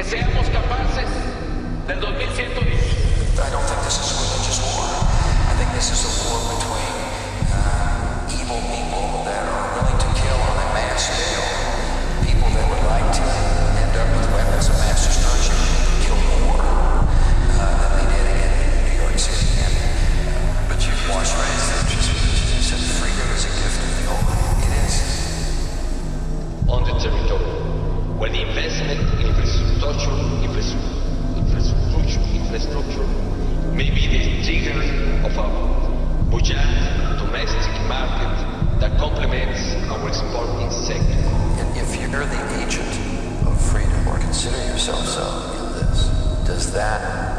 que seamos capaces del 2110. I don't think this is religious war. I think this is a war between uh, evil people infrastructure, infrastructure, infrastructure, may be the trigger of a buoyant domestic market that complements our exporting sector. And if you're the agent of freedom, or consider yourself so in this, does that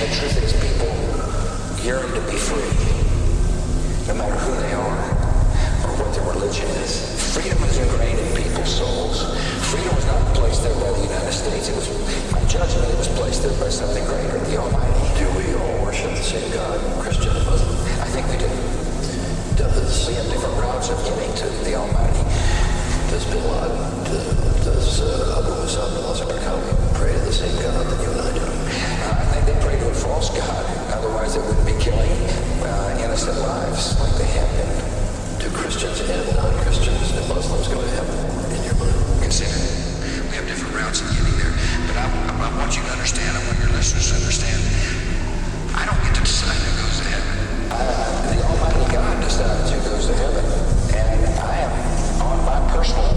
And the truth is, people yearn to be free, no matter who they are or what their religion is. Freedom is ingrained in people's souls. Freedom was not placed there by the United States. It was, my judgment, it was placed there by something greater, the Almighty. Do we all worship the same God, Christian and Muslim? I think we do. Does we have different routes of getting to the Almighty? Does Bin Laden, does uh, Abu Hassan al-Zarqawi pray to the same God that you and I do? I think they pray to a false God. Otherwise, they wouldn't be killing uh, innocent lives like they have been. Do Christians and non-Christians and Muslims go to heaven in your mind? Consider, we have different routes of getting there. But I, I, I want you to understand, I want your listeners to understand, I don't get to decide who goes to heaven. Uh, the Almighty God decides who goes to heaven. And I am on my personal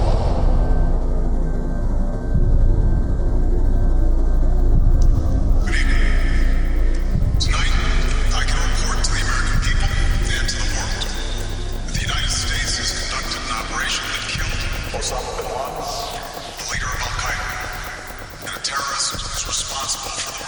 responsible